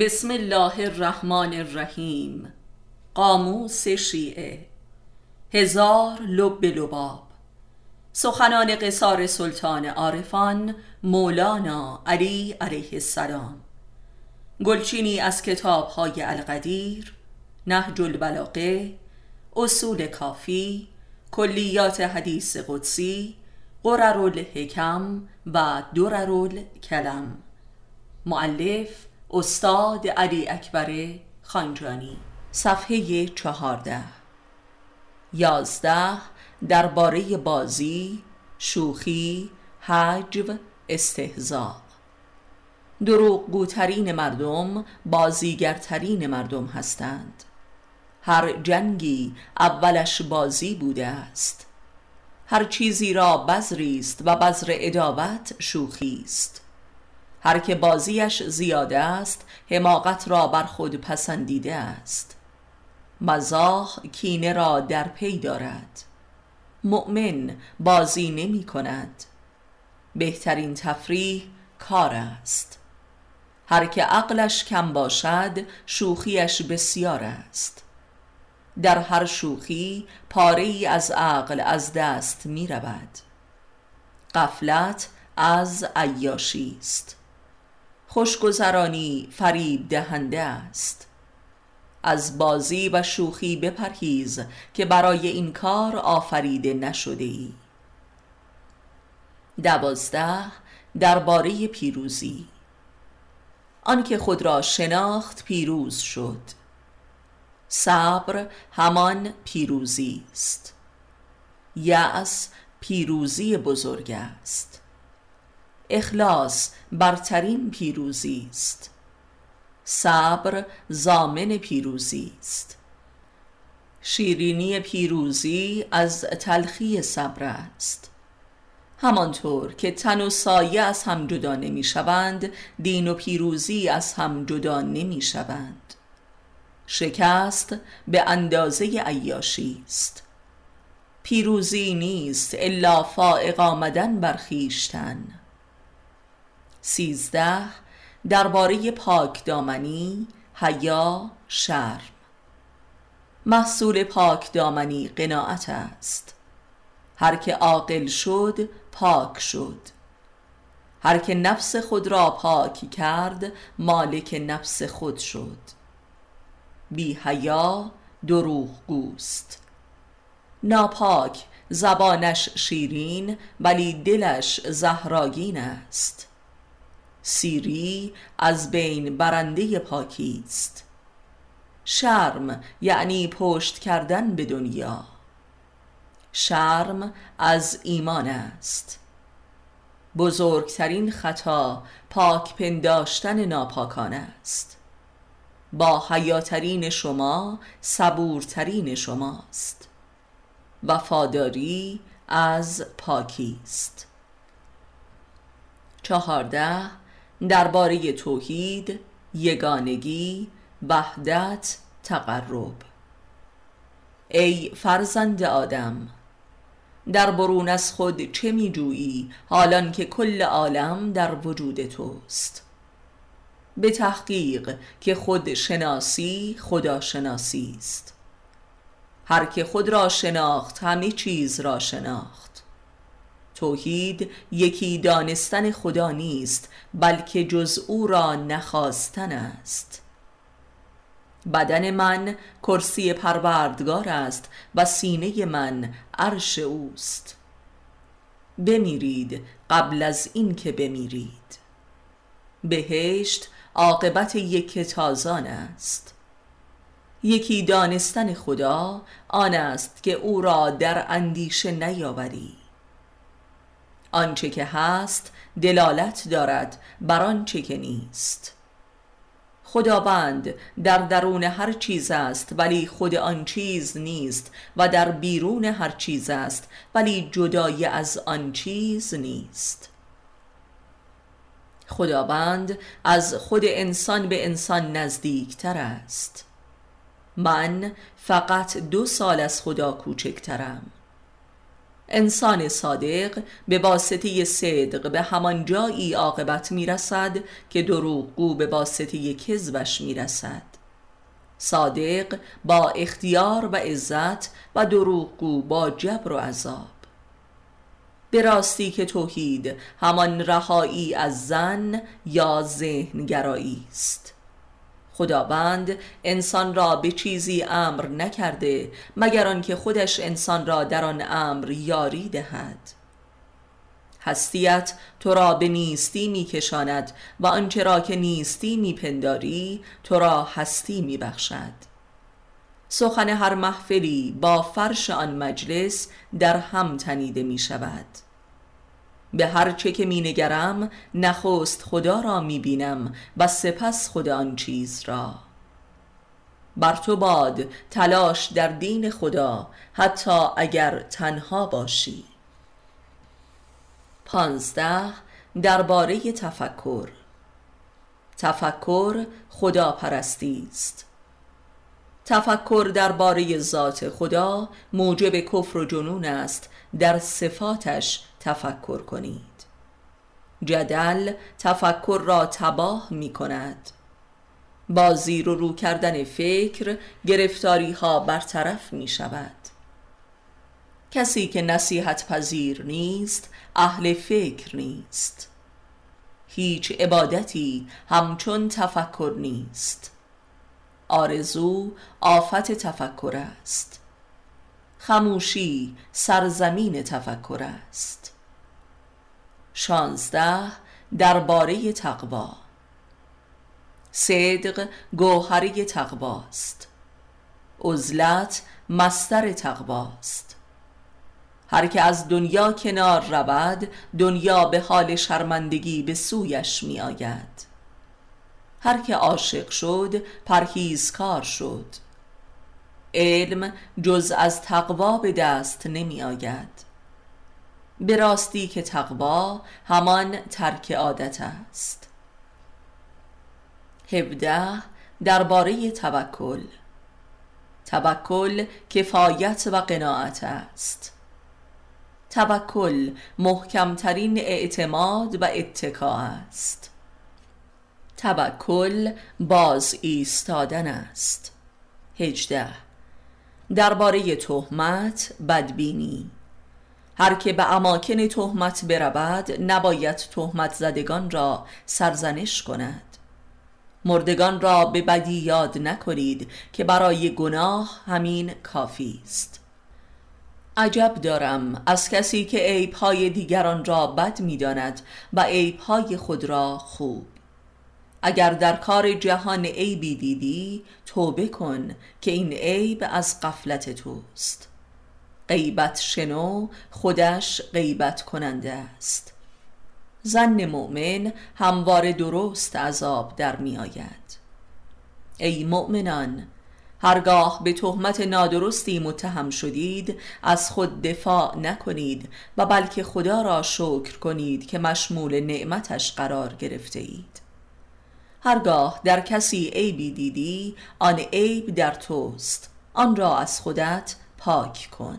بسم الله الرحمن الرحیم. قاموس شیعه. هزار لب لباب. سخنان قصار سلطان عارفان مولانا علی علیه السلام. گلچینی از کتاب های القدیر نهج البلاغه اصول کافی کلیات حدیث قدسی قرر الحکم و درر الکلم معلف استاد علی اکبر خانجانی صفحه چهارده. یازده درباره بازی شوخی حجو استهزا. دروغگوترین مردم بازیگرترین مردم هستند. هر جنگی اولش بازی بوده است. هر چیزی را بذری است و بذر ادابت شوخی است. هر که بازیش زیاده است حماقت را بر خود پسندیده است. مزاح کینه را در پی دارد. مؤمن بازی نمی کند. بهترین تفریح کار است. هر که عقلش کم باشد شوخیش بسیار است. در هر شوخی پاره ای از عقل از دست می رود. قفلت از عیاشی است. خوشگذرانی فریب دهنده است. از بازی و شوخی بپرهیز که برای این کار آفریده نشده ای دوازده درباره پیروزی. آنکه خود را شناخت پیروز شد. صبر همان پیروزی است. یأس پیروزی بزرگ است. اخلاص برترین پیروزی است. صبر زامن پیروزی است. شیرینی پیروزی از تلخی صبر است. همانطور که تن و سایه از هم جدا نمی شوند دین و پیروزی از هم جدا نمی شوند. شکست به اندازه عیاشی است. پیروزی نیست الا فائق آمدن بر خویشتن. سیزده درباره پاک دامنی حیا شرم. محصول پاک دامنی قناعت است. هر که عاقل شد پاک شد. هر که نفس خود را پاک کرد مالک نفس خود شد. بی حیا دروغ گوست ناپاک زبانش شیرین ولی دلش زهراگین است. سیری از بین برنده پاکی است. شرم یعنی پشت کردن به دنیا. شرم از ایمان است. بزرگترین خطا پاک پنداشتن ناپاکان است. با حیاترین شما صبورترین شماست وفاداری از پاکی است. چهارده درباره توحید یگانگی وحدت تقرب. ای فرزند آدم در برون از خود چه می جویی حالان که کل عالم در وجود توست. به تحقیق که خود شناسی خدا شناسی است هر که خود را شناخت همه چیز را شناخت. توحید یکی دانستن خدا نیست بلکه جز او را نخواستن است. بدن من کرسی پروردگار است و سینه من عرش اوست. بمیرید قبل از این که بمیرید. بهشت عاقبت یک تازان است. یکی دانستن خدا آن است که او را در اندیشه نیاوری آنچه که هست دلالت دارد بر آنچه که نیست. خداوند در درون هر چیز است ولی خود آن چیز نیست و در بیرون هر چیز است ولی جدای از آن چیز نیست. خداوند از خود انسان به انسان نزدیکتر است. من فقط دو سال از خدا کوچکترم. انسان صادق به واسطه صدق به همان جایی عاقبت می‌رسد که دروغگو به واسطه کذبش می‌رسد. صادق با اختیار و عزت و دروغگو با جبر و عذاب. به راستی که توحید همان رهایی از زن یا ذهنگرایی است. خداوند انسان را به چیزی امر نکرده مگر آنکه خودش انسان را در آن امر یاری دهد. هستیت تو را به نیستی میکشاند و آنچه را که نیستی میپنداری تو را هستی میبخشد. سخن هر محفلی با فرش آن مجلس در هم تنیده می شود به هر چه که می نگرم نخست خدا را می بینم و سپس خدا آن چیز را. بر تو باد تلاش در دین خدا حتی اگر تنها باشی. پانزده درباره تفکر. تفکر خدا پرستی است. تفکر درباره ذات خدا موجب کفر و جنون است در صفاتش تفکر کنید. جدل تفکر را تباه می کند. با زیر و رو کردن فکر گرفتاری ها برطرف می شود. کسی که نصیحت پذیر نیست اهل فکر نیست. هیچ عبادتی همچون تفکر نیست. آرزو آفت تفکر است. خموشی سرزمین تفکر است. شانزده درباره تقوا. صدق گوهری تقواست. عزلت مستر تقواست. هر که از دنیا کنار رود دنیا به حال شرمندگی به سویش می آید هر که عاشق شد پرهیزکار شد. علم جز از تقوا به دست نمی آید به راستی که تقوا همان ترک عادت است. هفده درباره توکل. توکل کفایت و قناعت است. توکل محکمترین اعتماد و اتکا است. توکل باز ایستادن است. هجده درباره تهمت بدبینی. هر که به اماکن تهمت برود نباید تهمت زدگان را سرزنش کند. مردگان را به بدی یاد نکنید که برای گناه همین کافی است. عجب دارم از کسی که عیبهای دیگران را بد می‌داند و عیبهای خود را خوب. اگر در کار جهان عیبی دیدی توبه کن که این عیب از قفلت توست. غیبت شنو خودش غیبت کننده است. زن مؤمن هموار درست عذاب در می آید. ای مؤمنان هرگاه به تهمت نادرستی متهم شدید از خود دفاع نکنید و بلکه خدا را شکر کنید که مشمول نعمتش قرار گرفته اید. هرگاه در کسی عیبی دیدی آن عیب در توست. آن را از خودت پاک کن.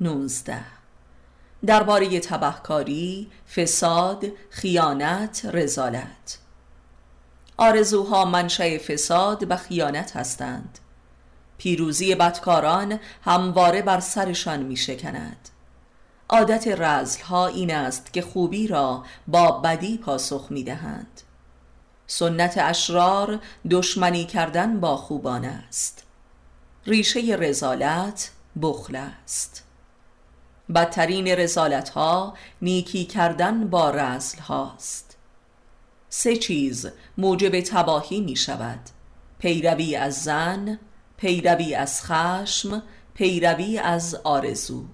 نوزده. درباره تبهکاری، فساد، خیانت، رزالت. آرزوها منشأ فساد و خیانت هستند. پیروزی بدکاران همواره بر سرشان می شکند عادت رزلها این است که خوبی را با بدی پاسخ می دهند سنت اشرار دشمنی کردن با خوبان است. ریشه رزالت بخل است. بدترین رزالت ها نیکی کردن با رزل هاست. سه چیز موجب تباهی می شود پیروی از زن پیروی از خشم پیروی از آرزو.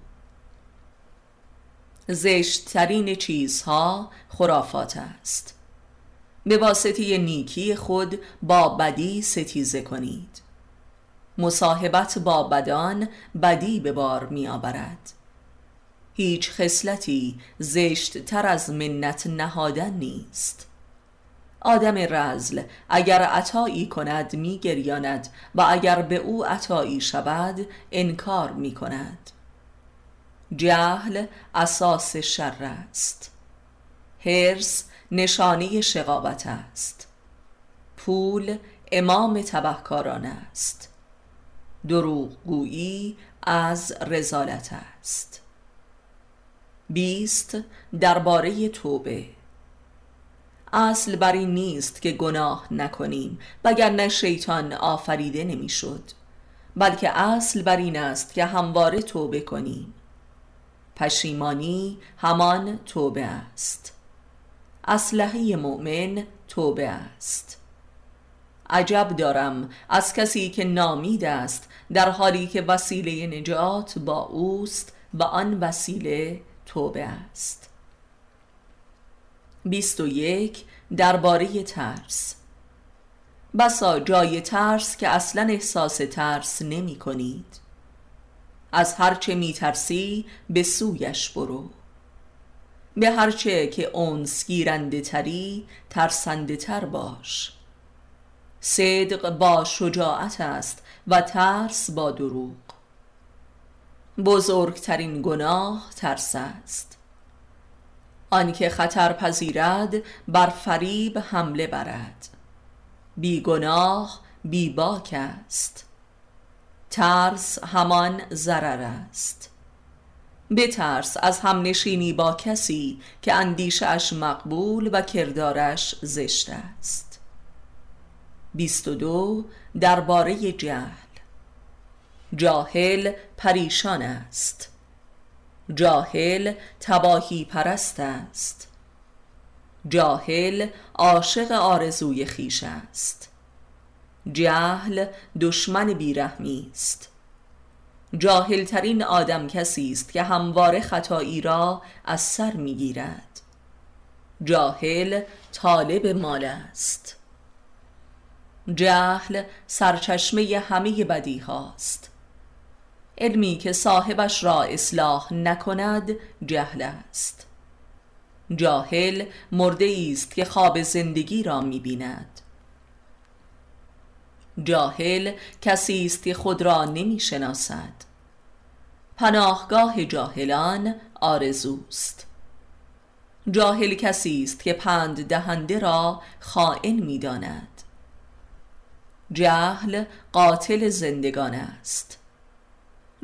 زشتترین چیزها خرافات است. به واسطه نیکی خود با بدی ستیزه کنید. مصاحبت با بدان بدی به بار می آورد هیچ خصلتی زشت تر از منت نهادن نیست. آدم رزل اگر عطایی کند می گریاند و اگر به او عطایی شود انکار می کند جهل اساس شر است. هرس نشانی شقاوت است. پول امام تبهکاران است. دروغگویی از رزالت است. بیست درباره توبه. اصل بر این نیست که گناه نکنیم وگرنه شیطان آفریده نمی‌شد. بلکه اصل بر این است که همواره توبه کنیم. پشیمانی همان توبه است. اسلحه مؤمن توبه است. عجب دارم از کسی که نامید است در حالی که وسیله نجات با اوست و آن وسیله توبه است. بیست و یک درباره ترس. بسا جای ترس که اصلا احساس ترس نمی کنید. از هرچه می ترسی به سویش برو. به هرچه که اونس گیرنده تری ترسنده تر باش. صدق با شجاعت است و ترس با دروغ. بزرگترین گناه ترس است. آنکه خطر پذیرد بر فریب حمله برد. بی گناه بی باک است. ترس همان ضرر است. بترس از همنشینی با کسی که اندیشش مقبول و کردارش زشت است. بیست و دو درباره جهل. جاهل پریشان است. جاهل تباهی پرست است. جاهل عاشق آرزوی خیش است. جهل دشمن بیرحمی است. جاهل ترین آدم کسی است که همواره خطایی را از سر می‌گیرد. جاهل طالب مال است. جهل سرچشمه همه بدی هاست علمی که صاحبش را اصلاح نکند جهل است. جاهل مرده است که خواب زندگی را می‌بیند. جاهل کسی است که خود را نمی شناسد پناهگاه جاهلان آرزوست. جاهل کسی است که پند دهنده را خائن می‌داند. جهل قاتل زندگان است.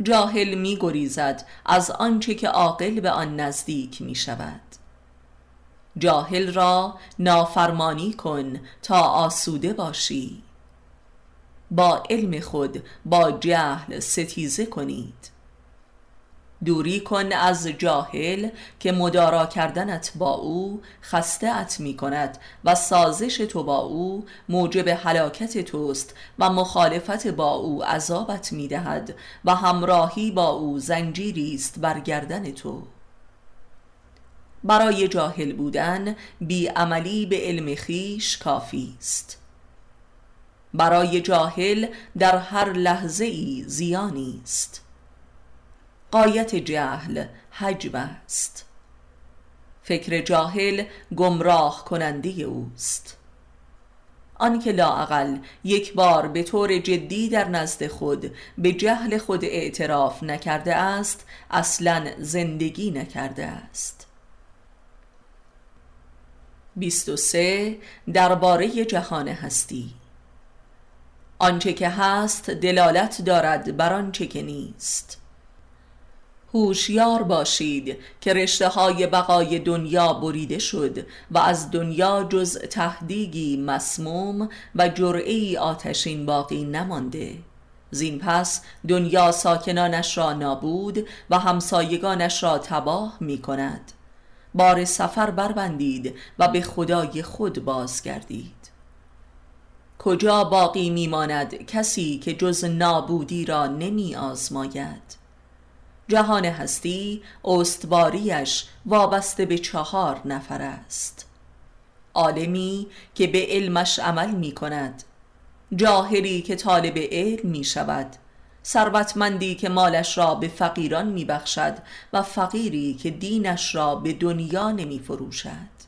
جاهل می گریزد از آنچه که عاقل به آن نزدیک می شود جاهل را نافرمانی کن تا آسوده باشی. با علم خود با جهل ستیزه کنید. دوری کن از جاهل که مدارا کردنت با او خسته ات می کند و سازش تو با او موجب حلاکت توست و مخالفت با او عذابت می دهد و همراهی با او زنجیری است بر گردن تو. برای جاهل بودن عملی به علم خیش کافی است. برای جاهل در هر لحظه ای زیانی است. قایت جهل حجب است. فکر جاهل گمراه کننده اوست. آنکه لاعقل یک بار به طور جدی در نزد خود به جهل خود اعتراف نکرده است اصلا زندگی نکرده است. 23 درباره جهان هستی. آنچه که هست دلالت دارد بر آنچه که نیست. هوشیار باشید که رشته های بقای دنیا بریده شد و از دنیا جز تهدیگی مسموم و جرعی آتشین باقی نمانده. زین پس دنیا ساکنانش را نابود و همسایگانش را تباه می کند. بار سفر بربندید و به خدای خود بازگردید. کجا باقی میماند کسی که جز نابودی را نمی آزماید؟ جهان هستی استواریش وابسته به چهار نفر است. عالمی که به علمش عمل می کند. جاهلی که طالب علم می شود. ثروتمندی که مالش را به فقیران می بخشد و فقیری که دینش را به دنیا نمی فروشد.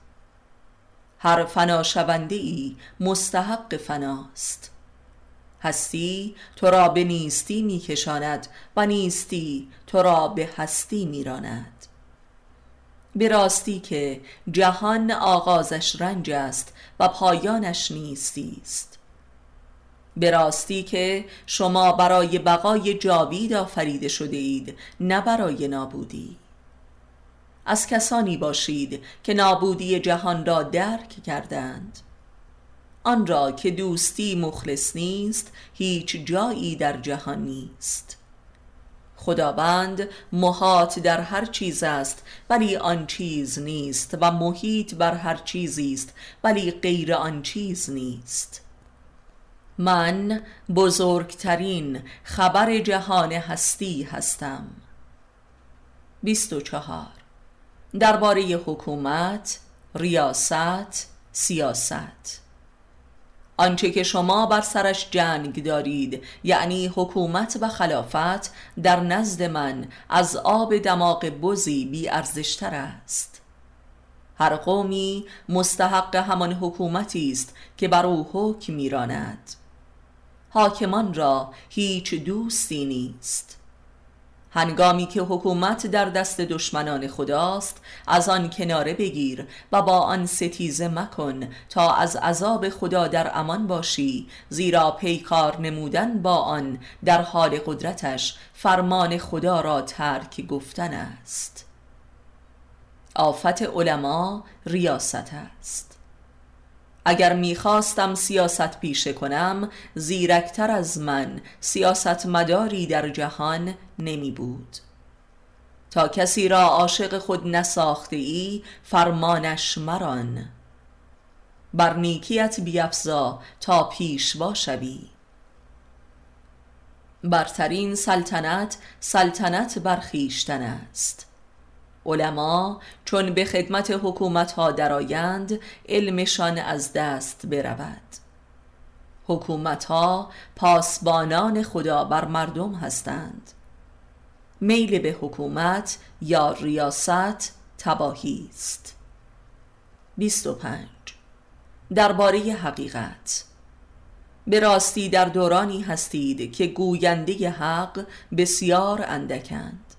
هر فنا ای مستحق فناست. هستی تو را به نیستی میکشاند و نیستی تو را به هستی میراند. به راستی که جهان آغازش رنج است و پایانش نیستی است. به راستی که شما برای بقای جاوید آفریده شده اید نه برای نابودی. از کسانی باشید که نابودی جهان را درک کردند. آن را که دوستی مخلص نیست هیچ جایی در جهان نیست. خداوند محاط در هر چیز است ولی آن چیز نیست و محیط بر هر چیزی است ولی غیر آن چیز نیست. من بزرگترین خبر جهان هستی هستم. 24 درباره حکومت، ریاست، سیاست. آنچه که شما بر سرش جنگ دارید یعنی حکومت و خلافت در نزد من از آب دماغ بزی بی ارزشتر است. هر قومی مستحق همان حکومتی است که بر او حکم میراند. حاکمان را هیچ دوستی نیست. هنگامی که حکومت در دست دشمنان خداست از آن کناره بگیر و با آن ستیزه مکن تا از عذاب خدا در امان باشی زیرا پیکار نمودن با آن در حال قدرتش فرمان خدا را ترک گفتن است. آفت علما ریاست است. اگر می‌خواستم سیاست پیشه کنم زیرکتر از من سیاست مداری در جهان نمی بود تا کسی را عاشق خود نساخته ای فرمانش مران. بر نیکیت بیفزا تا پیش باشوی. برترین سلطنت سلطنت برخیشتن است. علما چون به خدمت حکومت ها درآیند علمشان از دست برود. حکومت ها پاسبانان خدا بر مردم هستند. میل به حکومت یا ریاست تباهی است. 25 درباره حقیقت. به راستی در دورانی هستید که گوینده حق بسیار اندکند.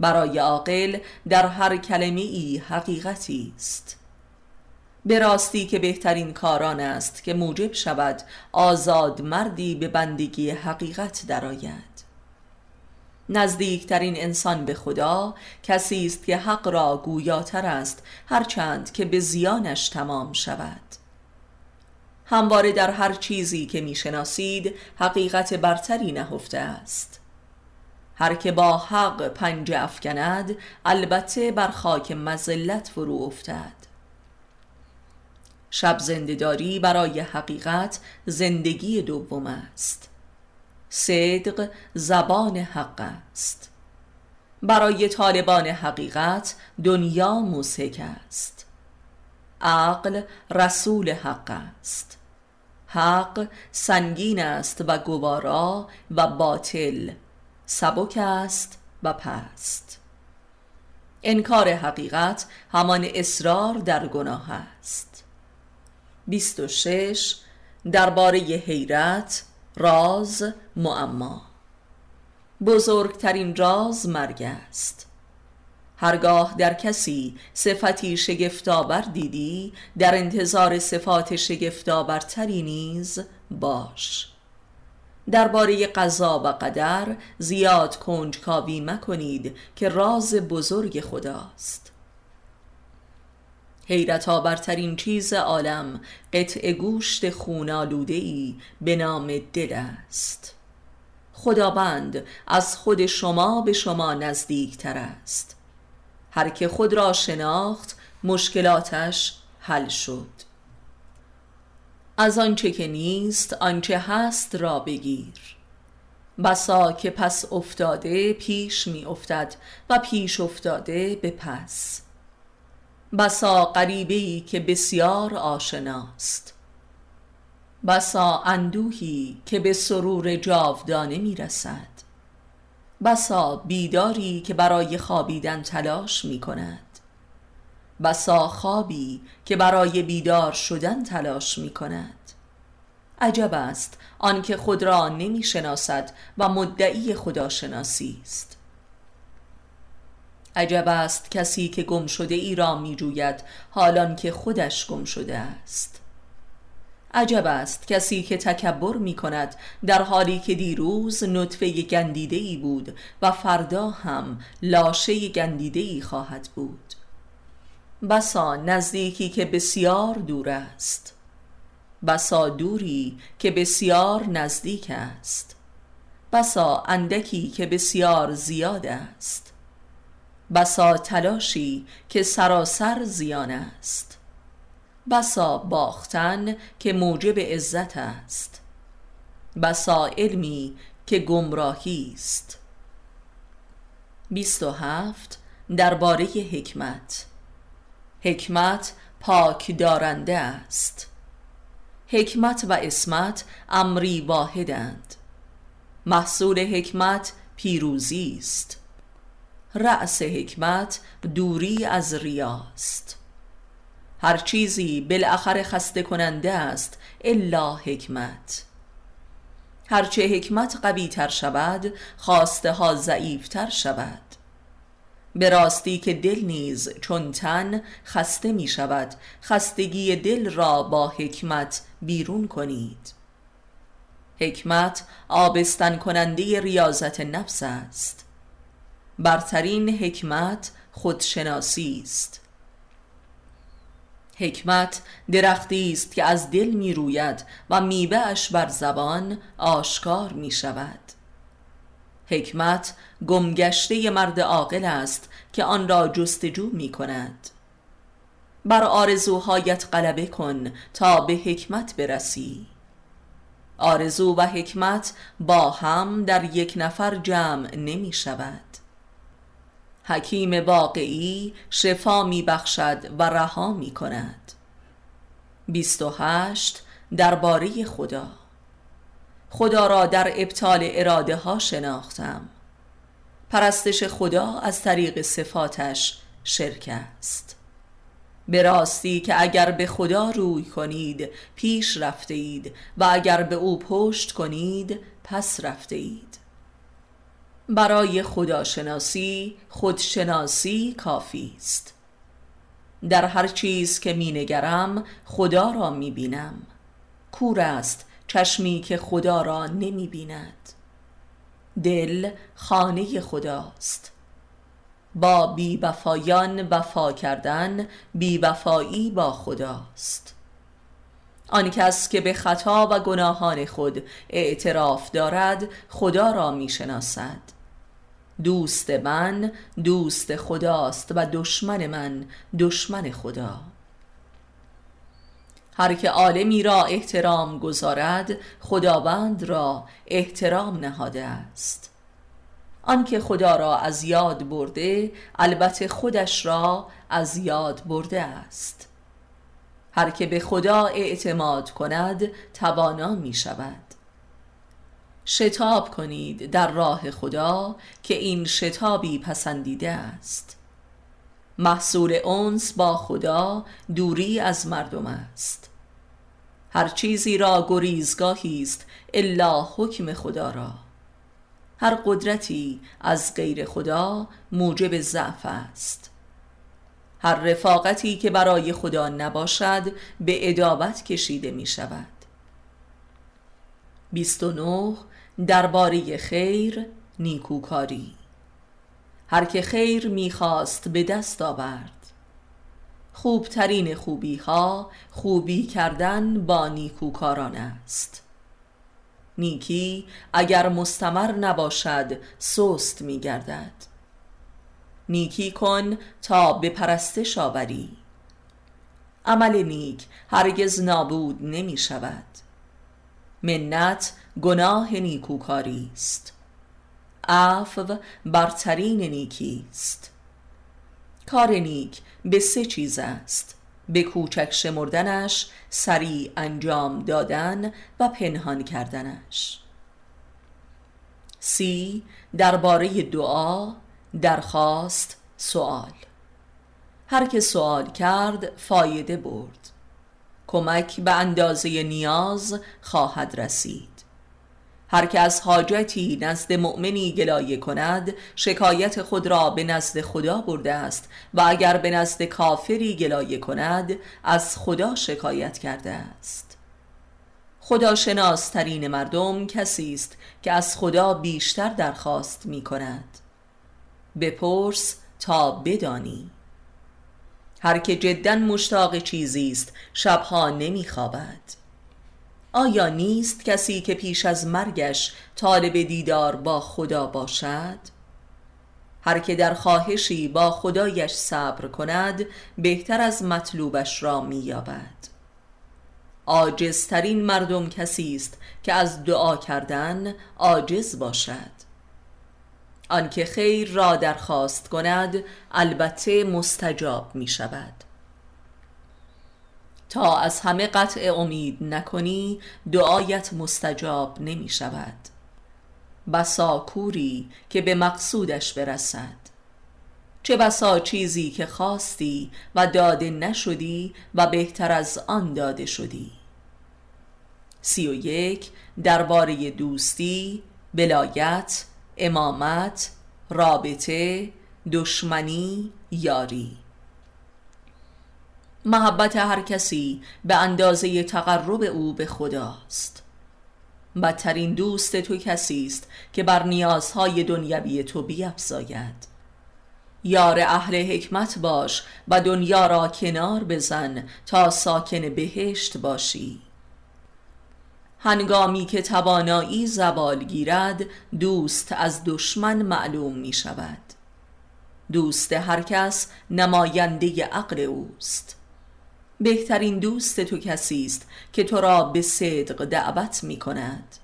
برای عاقل در هر کلمه ای حقیقتی است. به راستی که بهترین کاران است که موجب شود آزاد مردی به بندگی حقیقت درآید. نزدیکترین انسان به خدا کسی است که حق را گویاتر است هرچند که به زیانش تمام شود. همواره در هر چیزی که می‌شناسید حقیقت برتری نهفته است. هر که با حق پنجه افکند البته بر خاک مزلت فرو افتد. شب زندهداری برای حقیقت زندگی دوم است. صدق زبان حق است. برای طالبان حقیقت دنیا موسک است. عقل رسول حق است. حق سنگین است و گوارا و باطل سبک است و پست. انکار حقیقت همان اصرار در گناه است. 26 درباره حیرت راز معما. بزرگترین راز مرگ است. هرگاه در کسی صفتی شگفتآور دیدی در انتظار صفات شگفتآورتری نیز باش. درباره قضا و قدر زیاد کنجکاوی مکنید که راز بزرگ خداست. حیرت آورترین چیز عالم قطع گوشت خونالوده ای به نام دل است. خداوند از خود شما به شما نزدیک تر است. هر که خود را شناخت مشکلاتش حل شد. از آنچه که نیست آنچه هست را بگیر. بسا که پس افتاده پیش می افتد و پیش افتاده به پس بسا قریبه که بسیار آشناست. بسا اندوهی که به سرور جاودانه می رسد بسا بیداری که برای خوابیدن تلاش می کند بسا خوابی که برای بیدار شدن تلاش می کند عجب است آنکه خود را نمی شناسد و مدعی خداشناسی است. عجب است کسی که گم شده ای را می جوید حالان که خودش گم شده است. عجب است کسی که تکبر می کند در حالی که دیروز نطفه گندیده ای بود و فردا هم لاشه گندیده ای خواهد بود. بسا نزدیکی که بسیار دور است. بسا دوری که بسیار نزدیک است. بسا اندکی که بسیار زیاد است. بسا تلاشی که سراسر زیان است. بسا باختن که موجب عزت است. بسا علمی که گمراهی است. 27 درباره حکمت. حکمت پاک دارنده است. حکمت و اسمت امری واحدند. محصول حکمت پیروزی است. رأس حکمت دوری از ریاست هر چیزی بالاخره خسته کننده است الا حکمت. هرچه حکمت قوی تر شود خواسته ها ضعیف تر شود. به راستی که دل نیز چون تن خسته می شود خستگی دل را با حکمت بیرون کنید. حکمت آبستن کننده ریاضت نفس است. برترین حکمت خودشناسی است. حکمت درختی است که از دل می روید و میوهش بر زبان آشکار می شود. حکمت گمگشته مرد عاقل است که آن را جستجو می کند. بر آرزوهایت غلبه کن تا به حکمت برسی. آرزو و حکمت با هم در یک نفر جمع نمی شود. حکیم واقعی شفا می بخشد و رها می کند. 28 درباره خدا خدا را در ابطال اراده ها شناختم. پرستش خدا از طریق صفاتش شرک است. به راستی که اگر به خدا روی کنید پیش رفته اید و اگر به او پشت کنید پس رفته اید. برای خداشناسی خودشناسی کافی است. در هر چیز که می نگرم خدا را می بینم. کور است چشمی که خدا را نمی بیند. دل خانه خداست. با بی وفایان وفا کردن بی وفایی با خداست. آن کس که به خطا و گناهان خود اعتراف دارد خدا را می شناسد. دوست من دوست خداست و دشمن من دشمن خدا هر که عالمی را احترام گذارد خداوند را احترام نهاده است. آنکه خدا را از یاد برده البته خودش را از یاد برده است. هر که به خدا اعتماد کند توانا می شود. شتاب کنید در راه خدا که این شتابی پسندیده است. محصول اونس با خدا دوری از مردم است. هر چیزی را گریزگاهی است الا حکم خدا را. هر قدرتی از غیر خدا موجب ضعف است. هر رفاقتی که برای خدا نباشد به ادابت کشیده می شود. 29 درباره خیر نیکوکاری. هر که خیر می‌خواست به دست آورد. خوبترین خوبی ها خوبی کردن با نیکوکاران است. نیکی اگر مستمر نباشد سست میگردد. نیکی کن تا به پرستش آوری. عمل نیک هرگز نابود نمی شود منت گناه نیکوکاری است. عفو برترین نیکی است. کار نیک به سه چیز است به کوچک شمردنش سریع انجام دادن و پنهان کردنش. سی درباره دعا درخواست سوال هر که سوال کرد فایده برد. کمک به اندازه نیاز خواهد رسید. هر که از حاجتی نزد مؤمنی گلایه کند شکایت خود را به نزد خدا برده است و اگر به نزد کافری گلایه کند از خدا شکایت کرده است. خدا شناسترین مردم کسی است که از خدا بیشتر درخواست می کند. بپرس تا بدانی. هر که جدا مشتاق چیزی است شبها نمی خوابد. آیا نیست کسی که پیش از مرگش طالب دیدار با خدا باشد؟ هر که در خواهشی با خدایش صبر کند بهتر از مطلوبش را مییابد. عاجزترین مردم کسی است که از دعا کردن عاجز باشد. آنکه خیر را درخواست کند البته مستجاب می شود تا از همه قطع امید نکنی دعایت مستجاب نمی شود بسا کوری که به مقصودش برسد. چه بسا چیزی که خواستی و داده نشدی و بهتر از آن داده شدی. سی و یک درباره دوستی بلایت امامت رابطه دشمنی یاری. محبت هر کسی به اندازه تقرب او به خداست. بدترین دوست تو کسی است که بر نیازهای دنیوی تو بیفزاید. یار اهل حکمت باش و دنیا را کنار بزن تا ساکن بهشت باشی. هنگامی که توانایی زوال گیرد دوست از دشمن معلوم می شود. دوست هر کس نماینده عقل اوست. بهترین دوست تو کسی است که تو را به صدق دعوت می کند.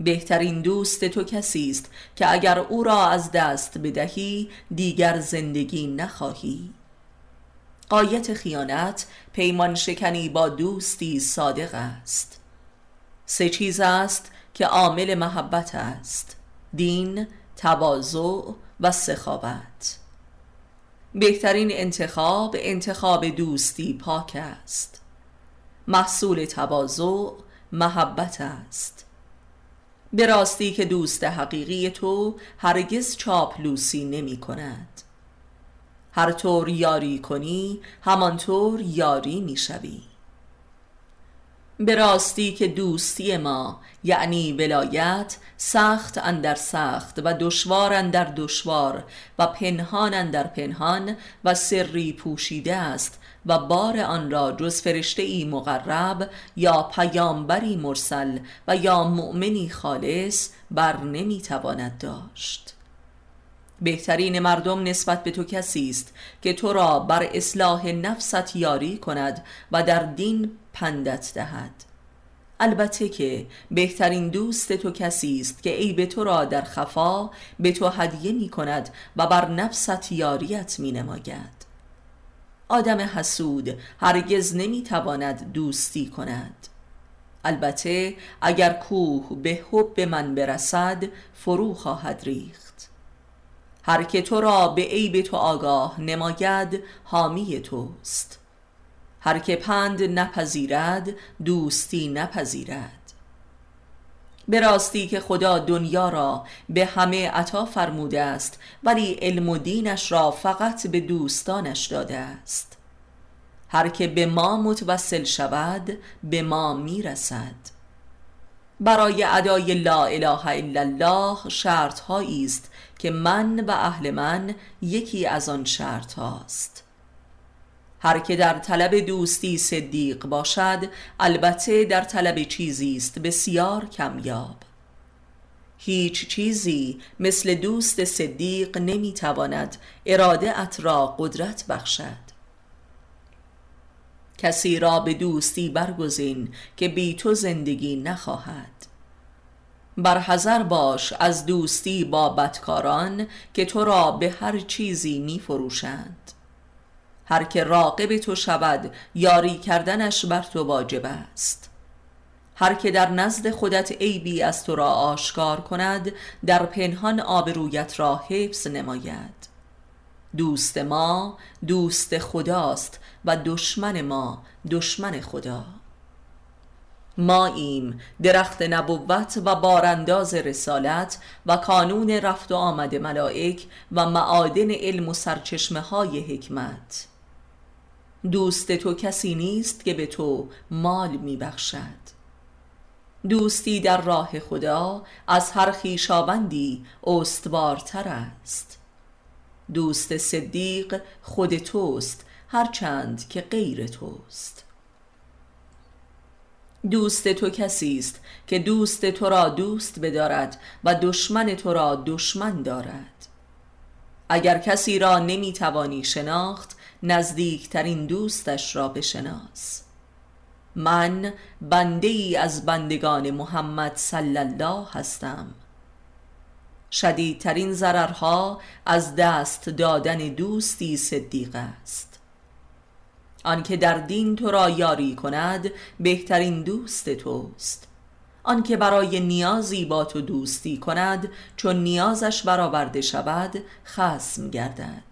بهترین دوست تو کسی است که اگر او را از دست بدهی دیگر زندگی نخواهی. قایت خیانت پیمان شکنی با دوستی صادق است. سه چیز است که عامل محبت است دین، تواضع و سخاوت. بهترین انتخاب انتخاب دوستی پاک است. محصول تواضع محبت است. به راستی که دوست حقیقی تو هرگز چاپلوسی نمی کند. هر طور یاری کنی همانطور یاری می شوی. به راستی که دوستی ما یعنی ولایت سخت اندر سخت و دشوار اندر دشوار و پنهان اندر پنهان و سری پوشیده است و بار آن را جز فرشته ای مقرب یا پیامبری مرسل و یا مؤمنی خالص بر نمی‌تواند داشت. بهترین مردم نسبت به تو کسی است که تو را بر اصلاح نفست یاری کند و در دین پندت دهد. البته که بهترین دوست تو کسی است که ای به تو را در خفا به تو هدیه می کند و بر نفست یاریت می نماید. آدم حسود هرگز نمی تواند دوستی کند. البته اگر کوه به حب من برسد فرو خواهد ریخت. هر که تو را به عیب تو آگاه نماید حامی توست. هر که پند نپذیرد دوستی نپذیرد. به راستی که خدا دنیا را به همه عطا فرموده است ولی علم و دینش را فقط به دوستانش داده است. هر که به ما متوسل شود به ما می‌رسد. برای ادای لا اله الا الله شرط است که من و اهل من یکی از آن شرط هاست هر که در طلب دوستی صدیق باشد البته در طلب چیزی است بسیار کمیاب. هیچ چیزی مثل دوست صدیق نمی‌تواند اراده ات را قدرت بخشد. کسی را به دوستی برگزین که بی تو زندگی نخواهد. بر حذر باش از دوستی با بدکاران که تو را به هر چیزی می فروشند هر که راقب تو شود یاری کردنش بر تو واجب است. هر که در نزد خودت عیبی از تو را آشکار کند در پنهان آبرویت را حفظ نماید. دوست ما دوست خداست و دشمن ما دشمن خدا. ایم درخت نبوت و بارانداز رسالت و کانون رفت و آمد ملائک و معادن علم و سرچشمه های حکمت. دوست تو کسی نیست که به تو مال میبخشد. دوستی در راه خدا از هر خیشاوندی استوارتر است. دوست صدیق خود توست هرچند که غیر توست. دوست تو کسی است که دوست تو را دوست بدارد و دشمن تو را دشمن دارد. اگر کسی را نمی‌توانی شناخت نزدیکترین دوستش را بشناس. من بنده ای از بندگان محمد صلی الله هستم. شدیدترین ضررها از دست دادن دوستی صدیق است. آنکه در دین تو را یاری کند بهترین دوست توست. آنکه برای نیازی با تو دوستی کند چون نیازش برآورده شود خسم گردد.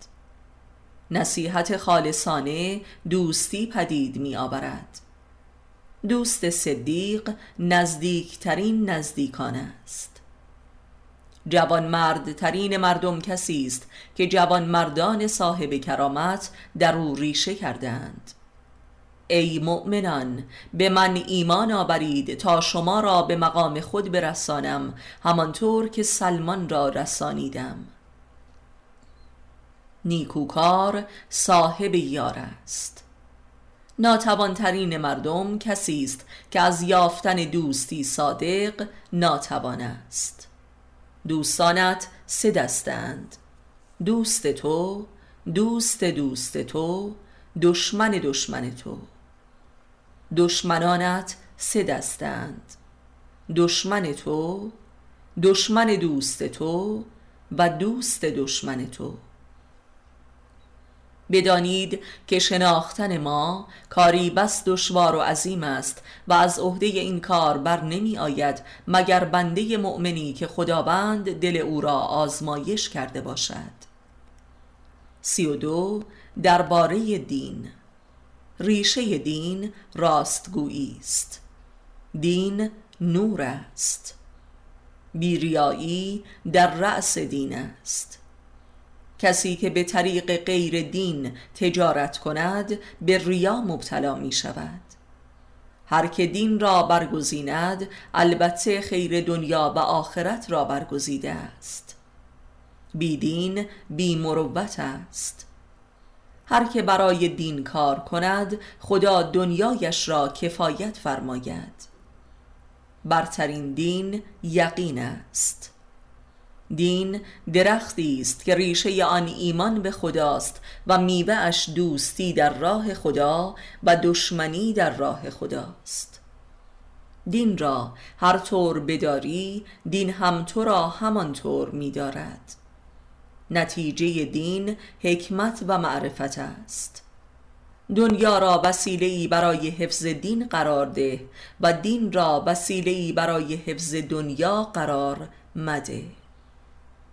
نصیحت خالصانه دوستی پدید می آورد دوست صدیق نزدیکترین نزدیکان است. جوان مرد ترین مردم کسی است که جوان مردان صاحب کرامت در او ریشه کردند ای مؤمنان به من ایمان آورید تا شما را به مقام خود برسانم همانطور که سلمان را رسانیدم. نیکوکار صاحب یار است. ناتوانترین مردم کسی است که از یافتن دوستی صادق ناتوان است. دوستانت سه دستند. دوست تو دوست دوست تو دشمن دشمن تو. دشمنانت سه دستند. دشمن تو دشمن دوست تو و دوست دشمن تو. بدانید که شناختن ما کاری بس دشوار و عظیم است و از عهده این کار بر نمی آید مگر بنده مؤمنی که خداوند دل او را آزمایش کرده باشد. سی و دو درباره دین. ریشه دین راستگویی است. دین نور است. بیریایی در رأس دین است. کسی که به طریق غیر دین تجارت کند به ریا مبتلا می شود. هر که دین را برگزیند البته خیر دنیا و آخرت را برگزیده است. بی دین بی مروت است. هر که برای دین کار کند خدا دنیایش را کفایت فرماید. برترین دین یقین است. دین درختی است که ریشه آن ایمان به خداست و میوهش دوستی در راه خدا و دشمنی در راه خداست. دین را هر طور بداری دین هم تو را همانطور میدارد. نتیجه دین حکمت و معرفت است. دنیا را وسیله برای حفظ دین قرار ده و دین را وسیله برای حفظ دنیا قرار مده.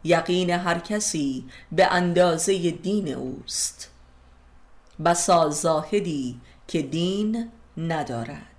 یقین هر کسی به اندازه دین اوست. بسا زاهدی که دین ندارد.